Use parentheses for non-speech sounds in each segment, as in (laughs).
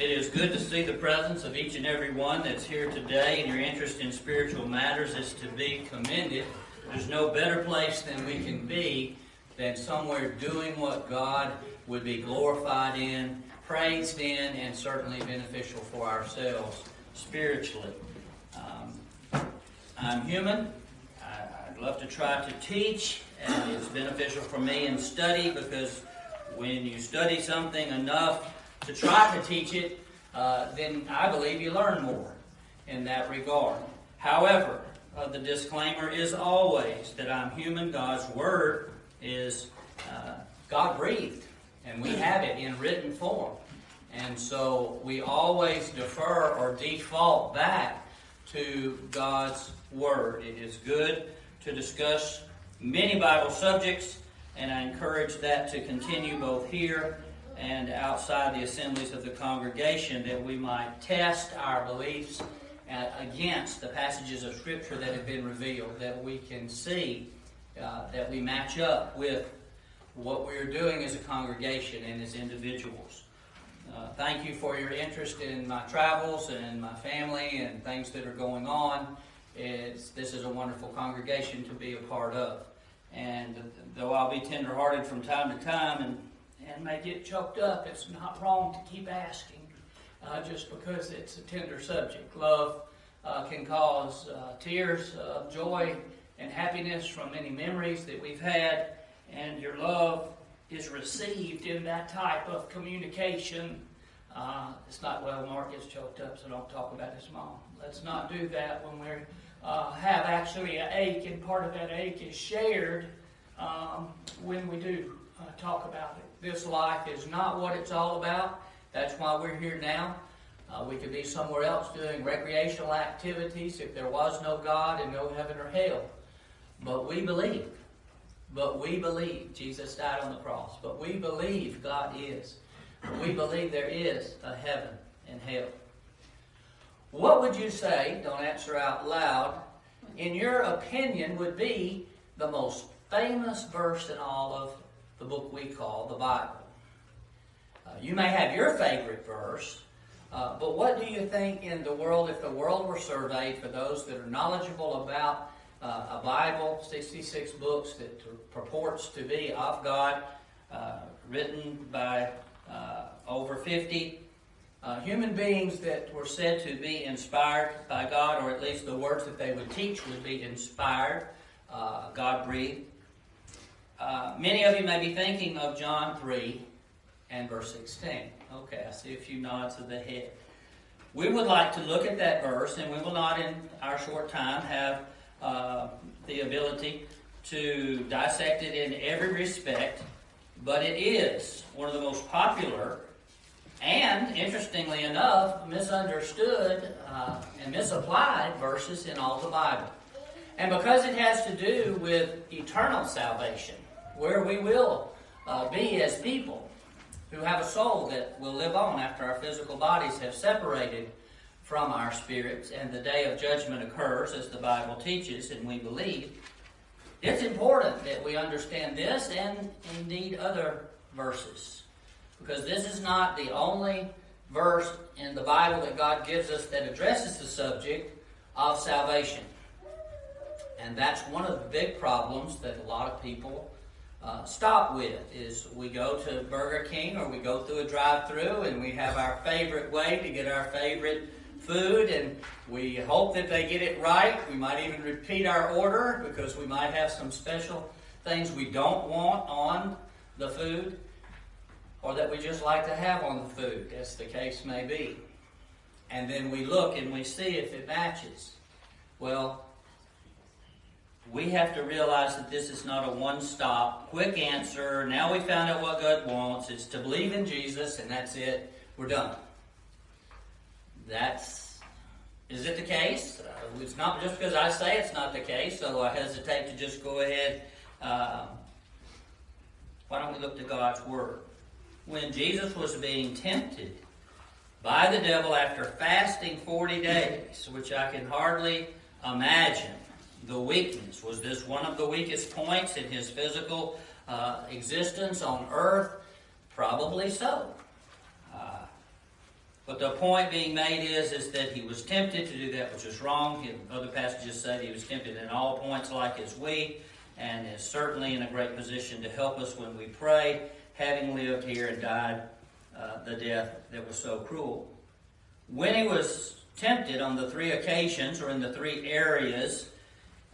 It is good to see the presence of each and every one that's here today, and your interest in spiritual matters is to be commended. There's no better place than we can be than somewhere doing what God would be glorified in, praised in, and certainly beneficial for ourselves spiritually. Um, I'm human. I, I'd love to try to teach, and it's beneficial for me in study because when you study something enough to try to teach it, uh, then I believe you learn more in that regard. However, uh, the disclaimer is always that I'm human. God's Word is uh, God breathed, and we have it in written form. And so we always defer or default back to God's Word. It is good to discuss many Bible subjects, and I encourage that to continue both here and outside the assemblies of the congregation that we might test our beliefs against the passages of Scripture that have been revealed, that we can see uh, that we match up with what we're doing as a congregation and as individuals. Uh, thank you for your interest in my travels and my family and things that are going on. It's, this is a wonderful congregation to be a part of. And though I'll be tenderhearted from time to time and, and may get choked up, it's not wrong to keep asking uh, just because it's a tender subject. Love uh, can cause uh, tears of joy and happiness from many memories that we've had, and your love is received in that type of communication. Uh, it's not, well, Mark gets choked up, so don't talk about his mom. Let's not do that when we uh, have actually an ache, and part of that ache is shared um, when we do uh, talk about it. This life is not what it's all about. That's why we're here now. Uh, we could be somewhere else doing recreational activities if there was no God and no heaven or hell. But we believe. But we believe Jesus died on the cross. But we believe God is. We believe there is a heaven and hell. What would you say, don't answer out loud, in your opinion would be the most famous verse in all of the book we call the Bible? Uh, you may have your favorite verse, uh, but what do you think in the world, if the world were surveyed for those that are knowledgeable about uh, a Bible, 66 books that purports to be of God, uh, written by uh, over 50 uh, human beings that were said to be inspired by God, or at least the words that they would teach would be inspired, God breathed. Many of you may be thinking of John 3 and verse 16. Okay, I see a few nods of the head. We would like to look at that verse, and we will not, in our short time, have uh, the ability to dissect it in every respect, but it is one of the most popular and, interestingly enough, misunderstood uh, and misapplied verses in all the Bible. And because it has to do with eternal salvation, where we will uh, be as people, who have a soul that will live on after our physical bodies have separated from our spirits and the day of judgment occurs, as the Bible teaches and we believe, it's important that we understand this and indeed other verses. Because this is not the only verse in the Bible that God gives us that addresses the subject of salvation. And that's one of the big problems that a lot of people uh, stop with is we go to Burger King or we go through a drive-through and we have our favorite way to get our favorite food and we hope that they get it right. We might even repeat our order because we might have some special things we don't want on the food or that we just like to have on the food, as the case may be. And then we look and we see if it matches. Well, we have to realize that this is not a one stop, quick answer. Now we found out what God wants. It's to believe in Jesus, and that's it. We're done. That's. Is it the case? Uh, it's not just because I say it's not the case, so I hesitate to just go ahead. Uh, why don't we look to God's Word? When Jesus was being tempted by the devil after fasting 40 days, which I can hardly imagine, the weakness. Was this one of the weakest points in his physical uh, existence on earth? Probably so. Uh, But the point being made is, is that he was tempted to do that which was wrong. Other passages say he was tempted in all points like as we, and is certainly in a great position to help us when we pray, having lived here and died uh, the death that was so cruel. When he was tempted on the three occasions, or in the three areas,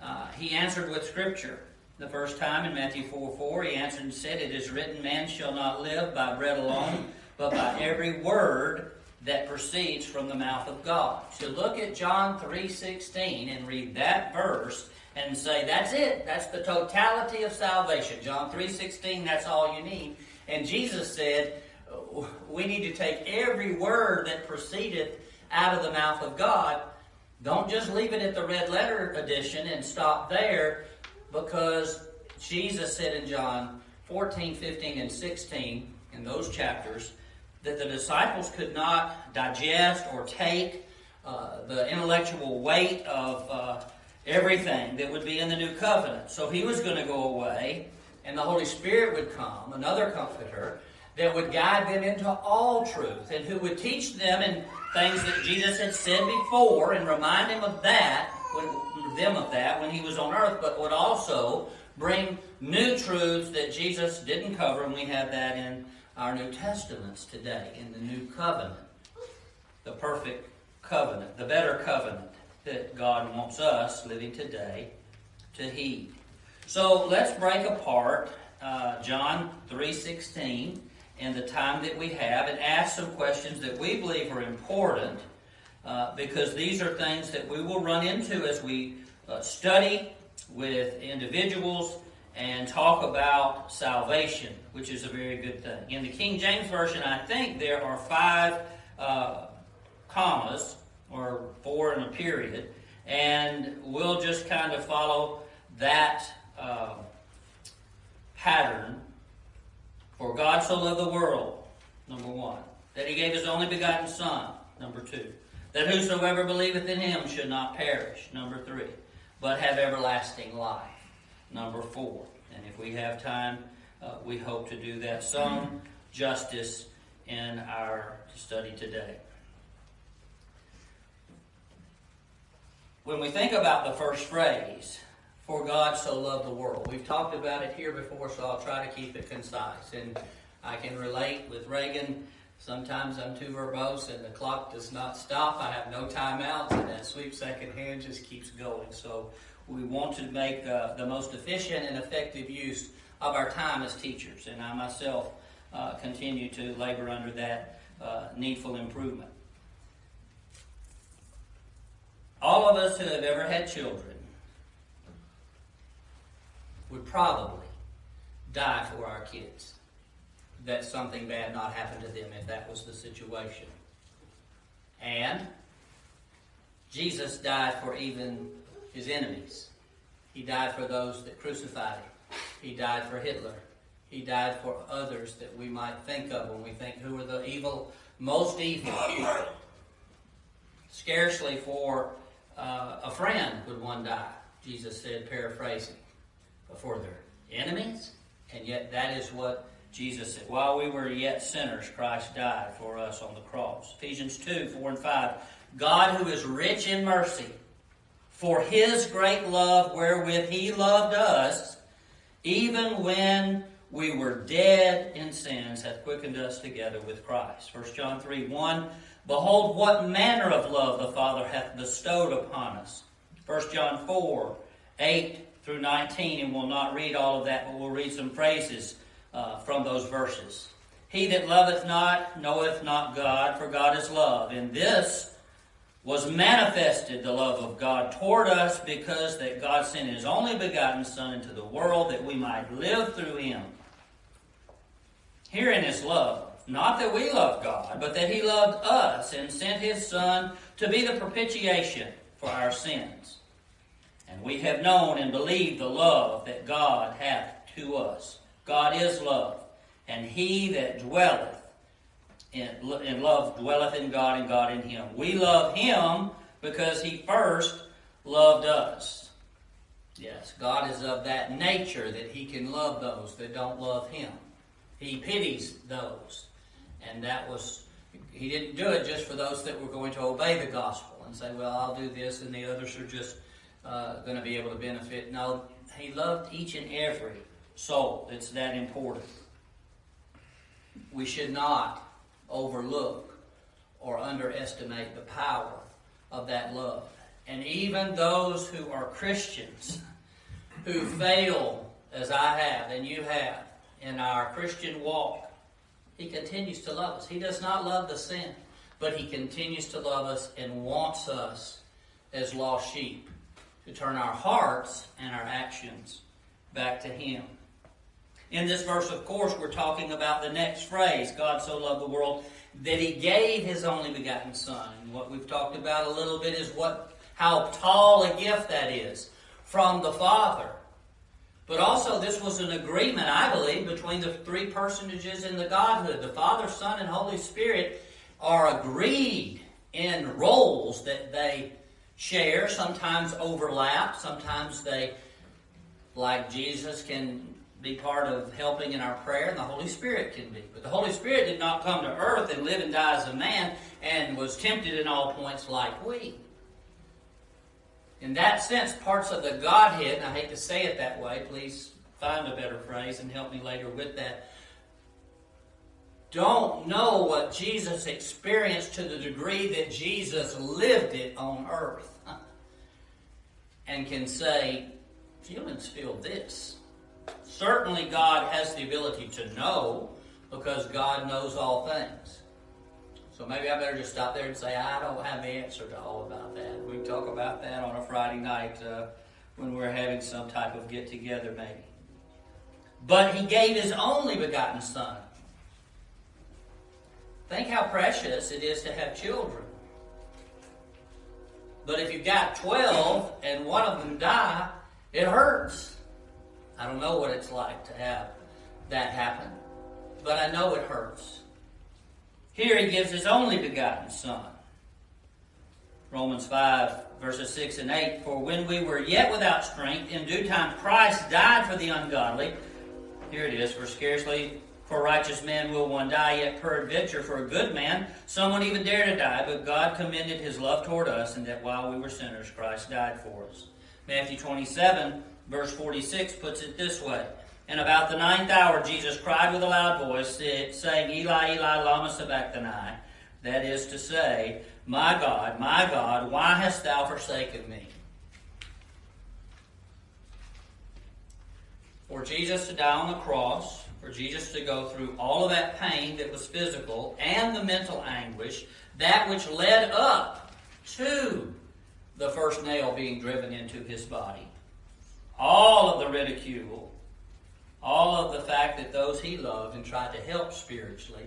uh, he answered with Scripture. The first time in Matthew 4 4, he answered and said, It is written, Man shall not live by bread alone, but by every word that proceeds from the mouth of God. To look at John 3:16 and read that verse and say that's it. That's the totality of salvation. John 3:16, that's all you need. And Jesus said, we need to take every word that proceedeth out of the mouth of God. Don't just leave it at the red letter edition and stop there because Jesus said in John 14, 15, and 16, in those chapters, that the disciples could not digest or take uh, the intellectual weight of uh, everything that would be in the new covenant. So he was going to go away, and the Holy Spirit would come, another comforter, that would guide them into all truth, and who would teach them in things that Jesus had said before and remind him of that, them of that when he was on earth, but would also bring new truths that Jesus didn't cover, and we have that in our New Testaments today in the New Covenant, the perfect covenant, the better covenant that God wants us living today to heed. So let's break apart uh, John 3.16 and the time that we have and ask some questions that we believe are important uh, because these are things that we will run into as we uh, study with individuals and talk about salvation, which is a very good thing. In the King James Version, I think there are five uh, commas, or four in a period, and we'll just kind of follow that uh, pattern. For God so loved the world, number one, that he gave his only begotten Son, number two, that whosoever believeth in him should not perish, number three, but have everlasting life. Number four, and if we have time, uh, we hope to do that some justice in our study today. When we think about the first phrase, for God so loved the world, we've talked about it here before, so I'll try to keep it concise. And I can relate with Reagan. Sometimes I'm too verbose and the clock does not stop. I have no timeouts, and that sweep second hand just keeps going. So we want to make uh, the most efficient and effective use of our time as teachers. And I myself uh, continue to labor under that uh, needful improvement. All of us who have ever had children would probably die for our kids. That something bad not happen to them if that was the situation. And Jesus died for even his enemies. He died for those that crucified him. He died for Hitler. He died for others that we might think of when we think who are the evil, most evil. Scarcely for uh, a friend would one die, Jesus said, paraphrasing, but for their enemies. And yet that is what Jesus said. While we were yet sinners, Christ died for us on the cross. Ephesians 2 4 and 5. God, who is rich in mercy, for his great love wherewith he loved us, even when we were dead in sins, hath quickened us together with Christ. 1 John 3 1 Behold, what manner of love the Father hath bestowed upon us. 1 John 4 8 through 19, and we'll not read all of that, but we'll read some phrases uh, from those verses. He that loveth not knoweth not God, for God is love. And this was manifested the love of God toward us because that God sent his only begotten Son into the world that we might live through him. Herein is love. Not that we love God, but that he loved us and sent his Son to be the propitiation for our sins. And we have known and believed the love that God hath to us. God is love, and he that dwelleth and love dwelleth in God and God in him. We love him because he first loved us. Yes, God is of that nature that he can love those that don't love him. He pities those. And that was He didn't do it just for those that were going to obey the gospel and say, well, I'll do this and the others are just uh, going to be able to benefit. No, He loved each and every soul. It's that important. We should not overlook or underestimate the power of that love. And even those who are Christians who fail, as I have and you have, in our Christian walk, He continues to love us. He does not love the sin, but He continues to love us and wants us as lost sheep to turn our hearts and our actions back to Him. In this verse, of course, we're talking about the next phrase God so loved the world that He gave His only begotten Son. And what we've talked about a little bit is what how tall a gift that is from the Father. But also, this was an agreement, I believe, between the three personages in the Godhead. The Father, Son, and Holy Spirit are agreed in roles that they share, sometimes overlap, sometimes they, like Jesus, can be part of helping in our prayer, and the Holy Spirit can be. But the Holy Spirit did not come to earth and live and die as a man and was tempted in all points like we. In that sense, parts of the Godhead, and I hate to say it that way, please find a better phrase and help me later with that, don't know what Jesus experienced to the degree that Jesus lived it on earth. (laughs) and can say, humans feel this. Certainly, God has the ability to know because God knows all things. So maybe I better just stop there and say, I don't have the answer to all about that. We can talk about that on a Friday night uh, when we're having some type of get together, maybe. But he gave his only begotten Son. Think how precious it is to have children. But if you've got 12 and one of them die, it hurts. I don't know what it's like to have that happen, but I know it hurts. Here he gives his only begotten Son. Romans 5, verses 6 and 8. For when we were yet without strength, in due time Christ died for the ungodly. Here it is. For scarcely for righteous man will one die, yet peradventure for a good man some won't even dare to die. But God commended his love toward us, and that while we were sinners, Christ died for us. Matthew 27, verse 46 puts it this way. And about the ninth hour, Jesus cried with a loud voice, saying, Eli, Eli, lama sabachthani. That is to say, My God, my God, why hast thou forsaken me? For Jesus to die on the cross, for Jesus to go through all of that pain that was physical and the mental anguish, that which led up to the first nail being driven into his body. All of the ridicule, all of the fact that those he loved and tried to help spiritually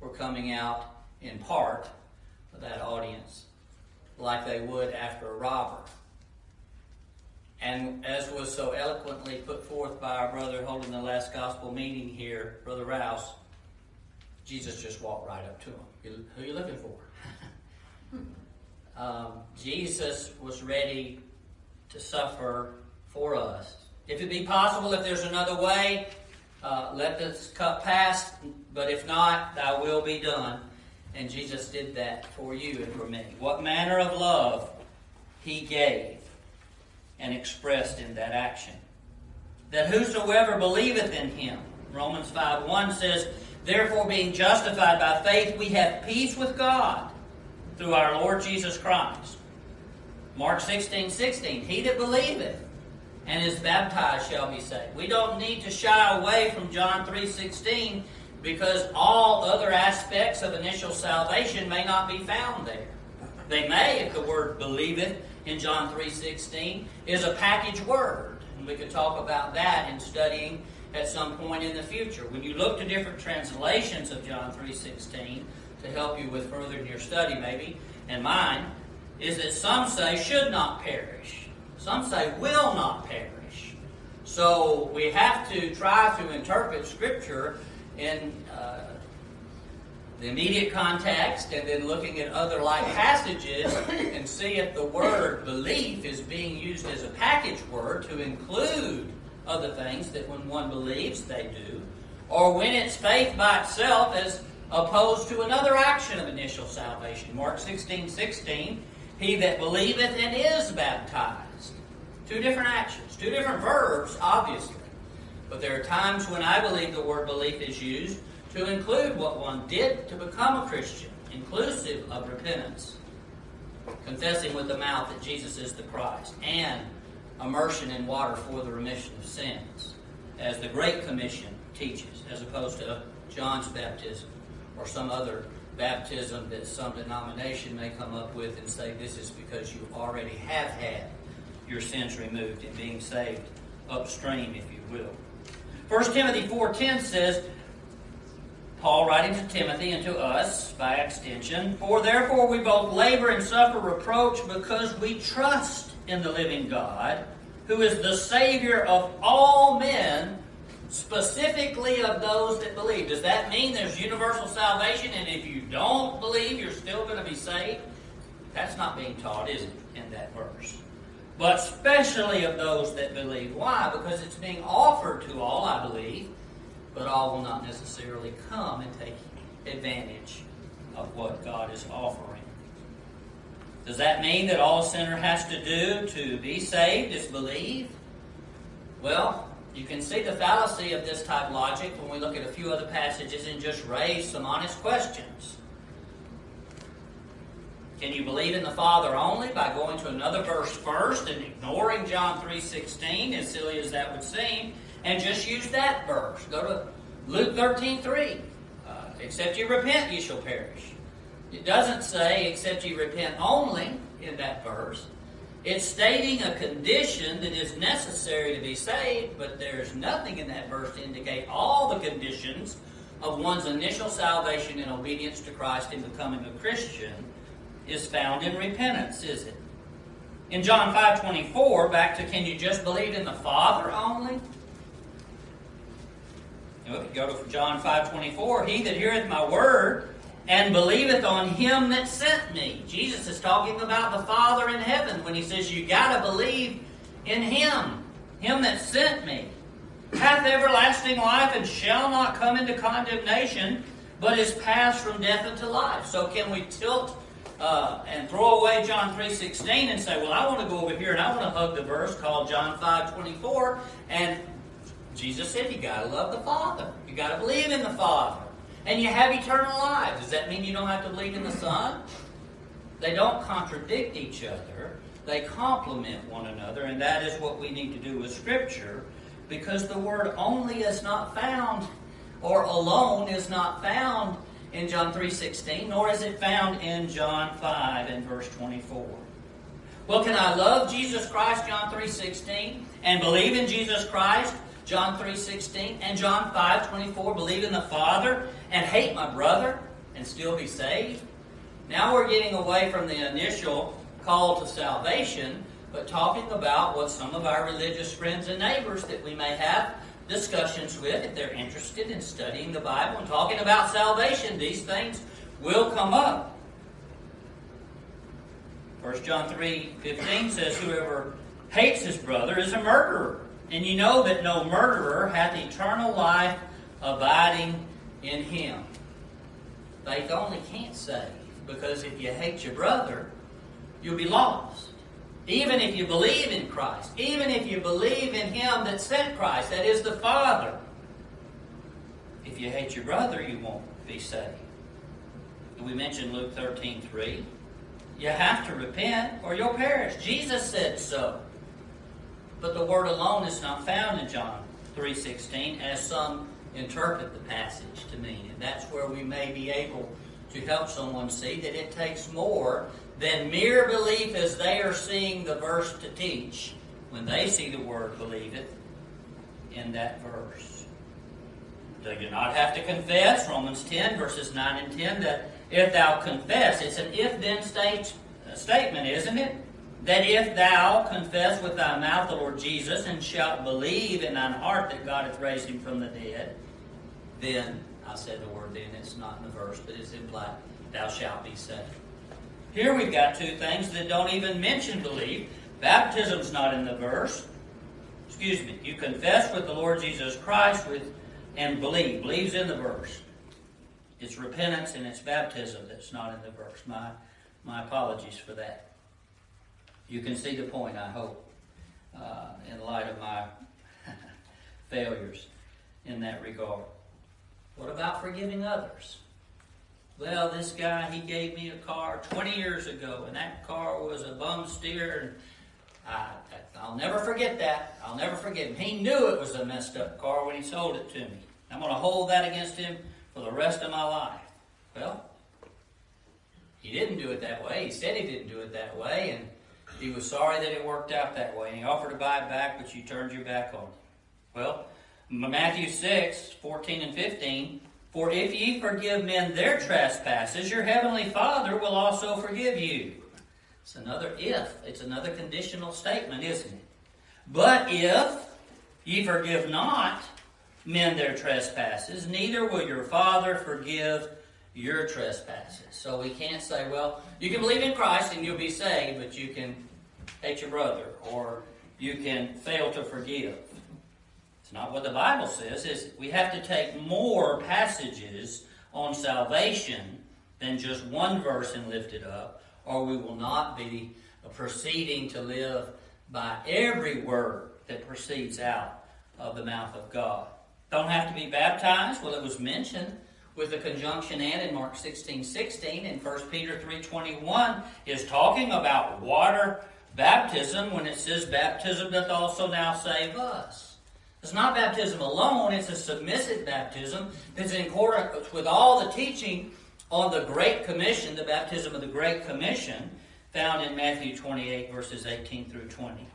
were coming out in part of that audience like they would after a robber. And as was so eloquently put forth by our brother holding the last gospel meeting here, Brother Rouse, Jesus just walked right up to him. Who are you looking for? (laughs) um, Jesus was ready to suffer for us if it be possible, if there's another way, uh, let this cup pass, but if not, thy will be done. And Jesus did that for you and for me. What manner of love he gave and expressed in that action. That whosoever believeth in him, Romans 5 1 says, Therefore, being justified by faith, we have peace with God through our Lord Jesus Christ. Mark 16 16, He that believeth and is baptized shall be saved. We don't need to shy away from John 3:16 because all other aspects of initial salvation may not be found there. They may if the word believeth in John 3:16 is a package word. And we could talk about that in studying at some point in the future. When you look to different translations of John 3:16 to help you with further in your study maybe, and mine is that some say should not perish some say will not perish. So we have to try to interpret Scripture in uh, the immediate context and then looking at other like passages and see if the word belief is being used as a package word to include other things that when one believes they do, or when it's faith by itself, as opposed to another action of initial salvation. Mark 16 16, he that believeth and is baptized. Two different actions, two different verbs, obviously. But there are times when I believe the word belief is used to include what one did to become a Christian, inclusive of repentance, confessing with the mouth that Jesus is the Christ, and immersion in water for the remission of sins, as the Great Commission teaches, as opposed to John's baptism or some other baptism that some denomination may come up with and say this is because you already have had your sins removed and being saved upstream, if you will. 1 Timothy 4.10 says, Paul writing to Timothy and to us by extension, For therefore we both labor and suffer reproach because we trust in the living God, who is the Savior of all men, specifically of those that believe. Does that mean there's universal salvation, and if you don't believe, you're still going to be saved? That's not being taught, is it, in that verse? But especially of those that believe. Why? Because it's being offered to all, I believe, but all will not necessarily come and take advantage of what God is offering. Does that mean that all sinner has to do to be saved is believe? Well, you can see the fallacy of this type of logic when we look at a few other passages and just raise some honest questions. Can you believe in the Father only by going to another verse first and ignoring John 3.16, as silly as that would seem, and just use that verse? Go to Luke 13.3. Uh, except you repent, you shall perish. It doesn't say, except you repent only in that verse. It's stating a condition that is necessary to be saved, but there's nothing in that verse to indicate all the conditions of one's initial salvation and obedience to Christ in becoming a Christian is found in repentance, is it? In John 5.24, back to can you just believe in the Father only? You go to John 5.24, He that heareth my word and believeth on him that sent me. Jesus is talking about the Father in heaven when he says you got to believe in him, him that sent me. Hath everlasting life and shall not come into condemnation, but is passed from death into life. So can we tilt uh, and throw away John 3.16 and say, well, I want to go over here and I want to hug the verse called John 5.24 and Jesus said you got to love the Father. You got to believe in the Father. And you have eternal life. Does that mean you don't have to believe in the Son? They don't contradict each other. They complement one another, and that is what we need to do with Scripture, because the word only is not found, or alone is not found in John 3.16, nor is it found in John 5 and verse 24. Well, can I love Jesus Christ, John 3.16, and believe in Jesus Christ, John 3.16, and John 5.24, believe in the Father, and hate my brother, and still be saved? Now we're getting away from the initial call to salvation, but talking about what some of our religious friends and neighbors that we may have discussions with, if they're interested in studying the Bible and talking about salvation, these things will come up. 1 John 3.15 says, Whoever hates his brother is a murderer. And you know that no murderer hath eternal life abiding in him. Faith only can't save, because if you hate your brother, you'll be lost. Even if you believe in Christ, even if you believe in Him that sent Christ, that is the Father, if you hate your brother, you won't be saved. We mentioned Luke 13 3. You have to repent or you'll perish. Jesus said so. But the word alone is not found in John 3.16 as some interpret the passage to mean. And that's where we may be able to help someone see that it takes more than mere belief as they are seeing the verse to teach when they see the word believe it in that verse. They Do not have to confess? Romans 10, verses 9 and 10, that if thou confess, it's an if then state, uh, statement, isn't it? That if thou confess with thy mouth the Lord Jesus and shalt believe in thine heart that God hath raised him from the dead, then, I said the word then, it's not in the verse, but it's implied, thou shalt be saved. Here we've got two things that don't even mention believe. Baptism's not in the verse. Excuse me. You confess with the Lord Jesus Christ with and believe. Believe's in the verse. It's repentance and it's baptism that's not in the verse. My, my apologies for that. You can see the point, I hope, uh, in light of my (laughs) failures in that regard. What about forgiving others? Well, this guy, he gave me a car 20 years ago, and that car was a bum steer, and I, I'll never forget that. I'll never forget him. He knew it was a messed up car when he sold it to me. I'm going to hold that against him for the rest of my life. Well, he didn't do it that way. He said he didn't do it that way, and he was sorry that it worked out that way, and he offered to buy it back, but you turned your back on him. Well, Matthew 6, 14 and 15, For if ye forgive men their trespasses, your heavenly Father will also forgive you. It's another if. It's another conditional statement, isn't it? But if ye forgive not men their trespasses, neither will your Father forgive your trespasses. So we can't say, well, you can believe in Christ and you'll be saved, but you can hate your brother, or you can fail to forgive. It's not what the Bible says. Is we have to take more passages on salvation than just one verse and lift it up or we will not be proceeding to live by every word that proceeds out of the mouth of God. Don't have to be baptized. Well, it was mentioned with the conjunction and in Mark 16, 16 and 1 Peter 3.21 is talking about water baptism when it says baptism doth also now save us. It's not baptism alone, it's a submissive baptism that's in accordance with all the teaching on the Great Commission, the baptism of the Great Commission, found in Matthew 28, verses 18 through 20.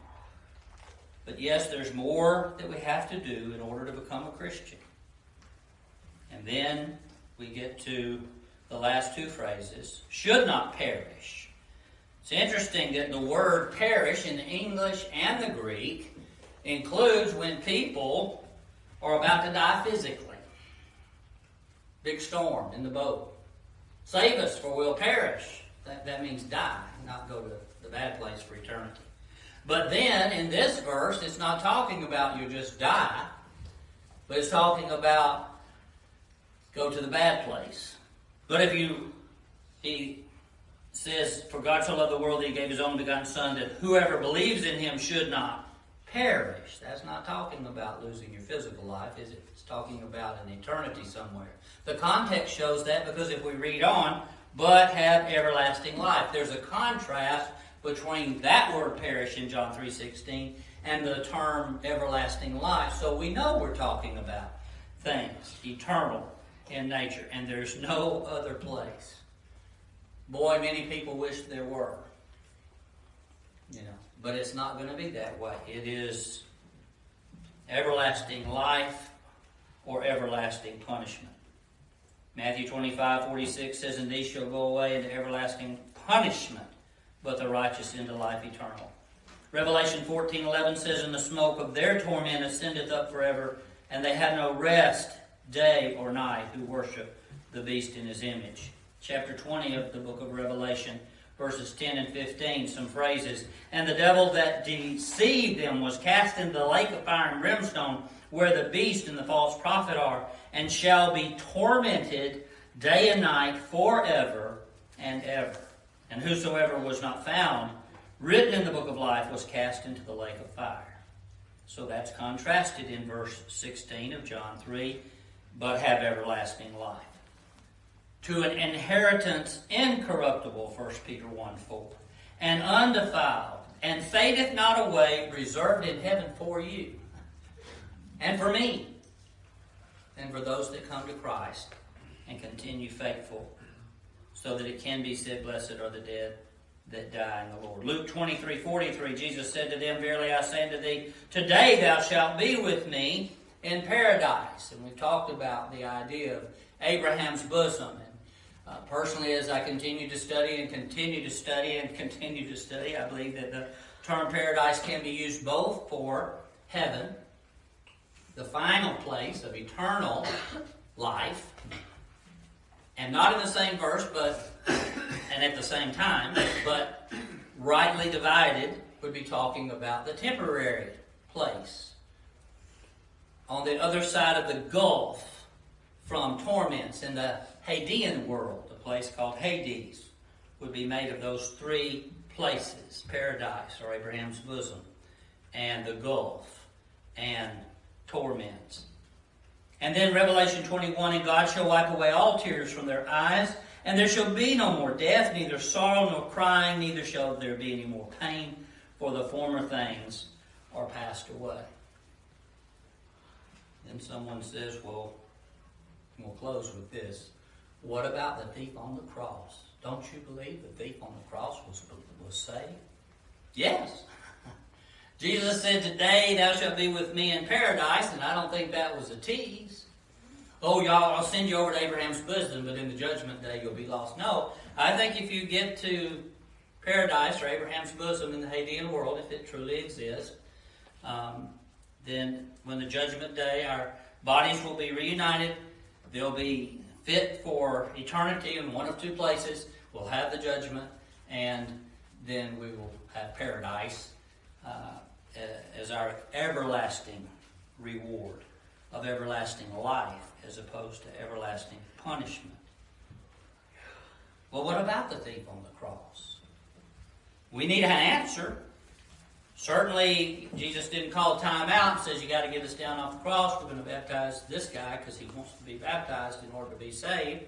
But yes, there's more that we have to do in order to become a Christian. And then we get to the last two phrases should not perish. It's interesting that the word perish in the English and the Greek includes when people are about to die physically. Big storm in the boat. Save us, for we'll perish. That, that means die, not go to the bad place for eternity. But then, in this verse, it's not talking about you just die, but it's talking about go to the bad place. But if you, he says, For God so loved the world that he gave his only begotten Son, that whoever believes in him should not perish. That's not talking about losing your physical life, is it? It's talking about an eternity somewhere. The context shows that because if we read on, but have everlasting life. There's a contrast between that word perish in John 3.16 and the term everlasting life. So we know we're talking about things eternal in nature, and there's no other place. Boy, many people wish there were. You know, but it's not going to be that way. It is everlasting life or everlasting punishment. Matthew 25, 46 says, And these shall go away into everlasting punishment, but the righteous into life eternal. Revelation 14, 11 says, And the smoke of their torment ascendeth up forever, and they have no rest day or night who worship the beast in his image. Chapter 20 of the book of Revelation, verses 10 and 15, some phrases. And the devil that deceived them was cast into the lake of fire and brimstone, where the beast and the false prophet are and shall be tormented day and night forever and ever. And whosoever was not found written in the book of life was cast into the lake of fire. So that's contrasted in verse 16 of John 3 but have everlasting life. To an inheritance incorruptible, 1 Peter 1 4, and undefiled, and fadeth not away, reserved in heaven for you and for me and for those that come to Christ and continue faithful, so that it can be said, Blessed are the dead that die in the Lord. Luke 23 43, Jesus said to them, Verily I say unto thee, Today thou shalt be with me in paradise. And we've talked about the idea of Abraham's bosom. Uh, personally, as I continue to study and continue to study and continue to study, I believe that the term paradise can be used both for heaven the final place of eternal life, and not in the same verse, but and at the same time, but rightly divided would be talking about the temporary place on the other side of the gulf from torments. In the Hadean world, the place called Hades would be made of those three places paradise or Abraham's bosom, and the gulf, and torments. And then Revelation 21 And God shall wipe away all tears from their eyes, and there shall be no more death, neither sorrow nor crying, neither shall there be any more pain, for the former things are passed away. Then someone says, Well, we'll close with this. What about the thief on the cross? Don't you believe the thief on the cross was, was saved? Yes. (laughs) Jesus said, Today thou shalt be with me in paradise, and I don't think that was a tease. Oh, y'all, I'll send you over to Abraham's bosom, but in the judgment day you'll be lost. No, I think if you get to paradise or Abraham's bosom in the Hadean world, if it truly exists, um, then when the judgment day, our bodies will be reunited. They'll be fit for eternity in one of two places. We'll have the judgment, and then we will have paradise uh, as our everlasting reward of everlasting life as opposed to everlasting punishment. Well, what about the thief on the cross? We need an answer. Certainly, Jesus didn't call time out and says, You got to get us down off the cross. We're going to baptize this guy because he wants to be baptized in order to be saved.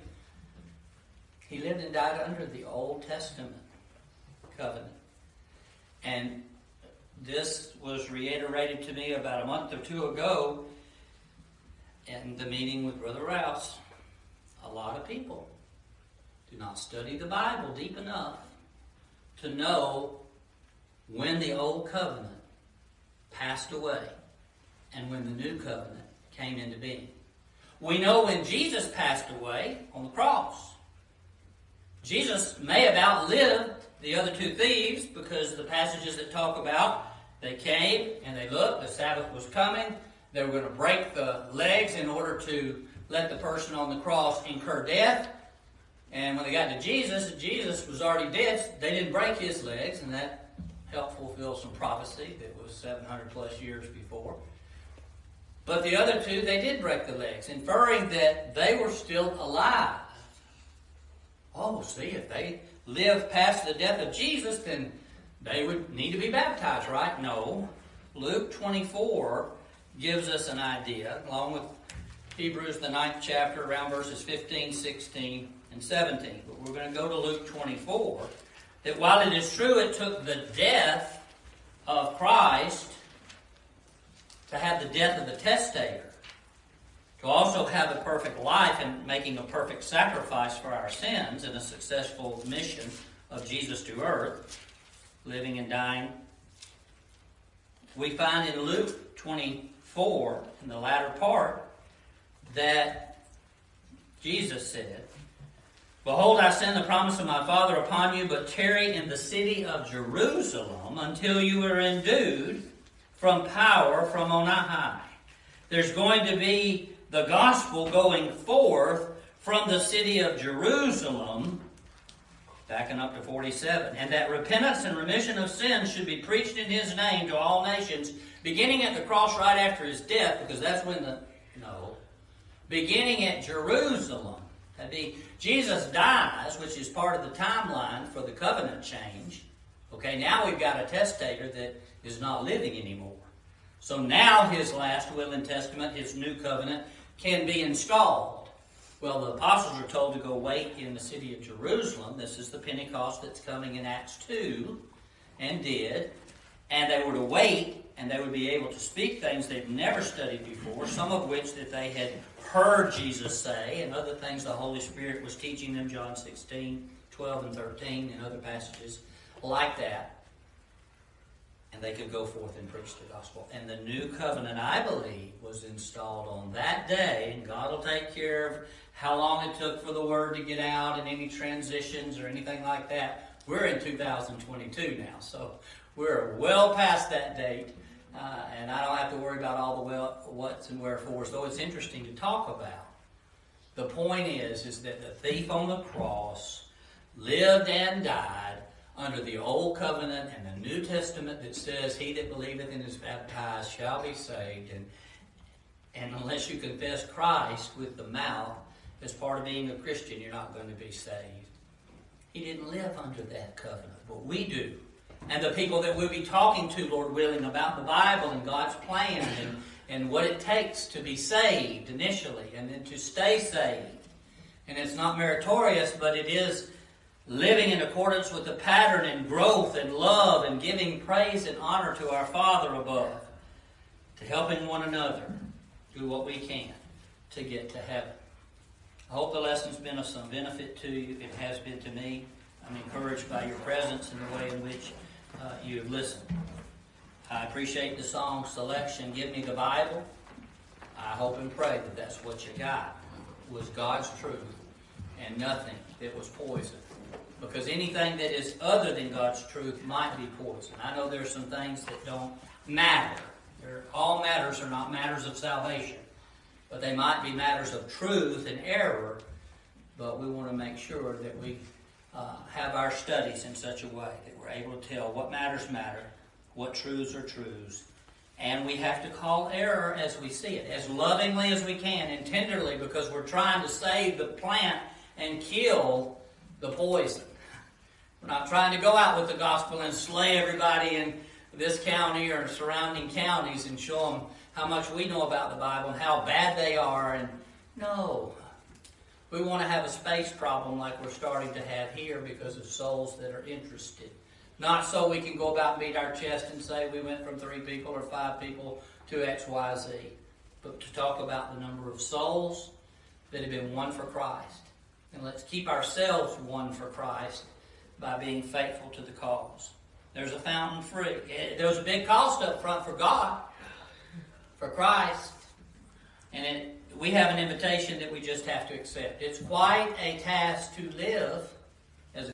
He lived and died under the Old Testament covenant. And this was reiterated to me about a month or two ago in the meeting with Brother Rouse. A lot of people do not study the Bible deep enough to know when the old covenant passed away and when the new covenant came into being. We know when Jesus passed away on the cross. Jesus may have outlived the other two thieves because the passages that talk about they came and they looked, the Sabbath was coming, they were going to break the legs in order to let the person on the cross incur death. And when they got to Jesus, Jesus was already dead. They didn't break his legs, and that help fulfill some prophecy that was 700 plus years before. But the other two, they did break the legs, inferring that they were still alive. Oh, see, if they lived past the death of Jesus, then they would need to be baptized, right? No. Luke 24 gives us an idea, along with Hebrews, the ninth chapter, around verses 15, 16, and 17. But we're going to go to Luke 24 that while it is true it took the death of Christ to have the death of the testator, to also have a perfect life and making a perfect sacrifice for our sins and a successful mission of Jesus to earth, living and dying, we find in Luke 24, in the latter part, that Jesus said, Behold, I send the promise of my Father upon you, but tarry in the city of Jerusalem until you are endued from power from on high. There's going to be the gospel going forth from the city of Jerusalem, backing up to 47, and that repentance and remission of sins should be preached in his name to all nations, beginning at the cross right after his death, because that's when the, no, beginning at Jerusalem. That'd be Jesus dies, which is part of the timeline for the covenant change. Okay, now we've got a testator that is not living anymore. So now his last will and testament, his new covenant, can be installed. Well, the apostles are told to go wait in the city of Jerusalem. This is the Pentecost that's coming in Acts 2, and did. And they were to wait, and they would be able to speak things they'd never studied before, some of which that they had heard Jesus say, and other things the Holy Spirit was teaching them, John 16, 12, and 13, and other passages like that. And they could go forth and preach the gospel. And the new covenant, I believe, was installed on that day, and God will take care of how long it took for the word to get out and any transitions or anything like that. We're in 2022 now, so we're well past that date. Uh, and I don't have to worry about all the well, what's and wherefores, though it's interesting to talk about. The point is, is that the thief on the cross lived and died under the old covenant and the New Testament that says, He that believeth and is baptized shall be saved. And, And unless you confess Christ with the mouth as part of being a Christian, you're not going to be saved. He didn't live under that covenant, but we do. And the people that we'll be talking to, Lord willing, about the Bible and God's plan and, and what it takes to be saved initially and then to stay saved. And it's not meritorious, but it is living in accordance with the pattern and growth and love and giving praise and honor to our Father above, to helping one another do what we can to get to heaven. I hope the lesson's been of some benefit to you. It has been to me. I'm encouraged by your presence and the way in which uh, you listened. I appreciate the song selection, Give Me the Bible. I hope and pray that that's what you got, was God's truth and nothing that was poison. Because anything that is other than God's truth might be poison. I know there's some things that don't matter. They're, all matters are not matters of salvation but they might be matters of truth and error. But we want to make sure that we uh, have our studies in such a way that we're able to tell what matters matter, what truths are truths, and we have to call error as we see it, as lovingly as we can and tenderly, because we're trying to save the plant and kill the poison. We're not trying to go out with the gospel and slay everybody in this county or surrounding counties and show them how much we know about the Bible and how bad they are. And no, we want to have a space problem like we're starting to have here because of souls that are interested. Not so we can go about and beat our chest and say we went from three people or five people to X, Y, Z, but to talk about the number of souls that have been won for Christ. And let's keep ourselves won for Christ by being faithful to the cause. There's a fountain free. There was a big cost up front for God for Christ. And it, we have an invitation that we just have to accept. It's quite a task to live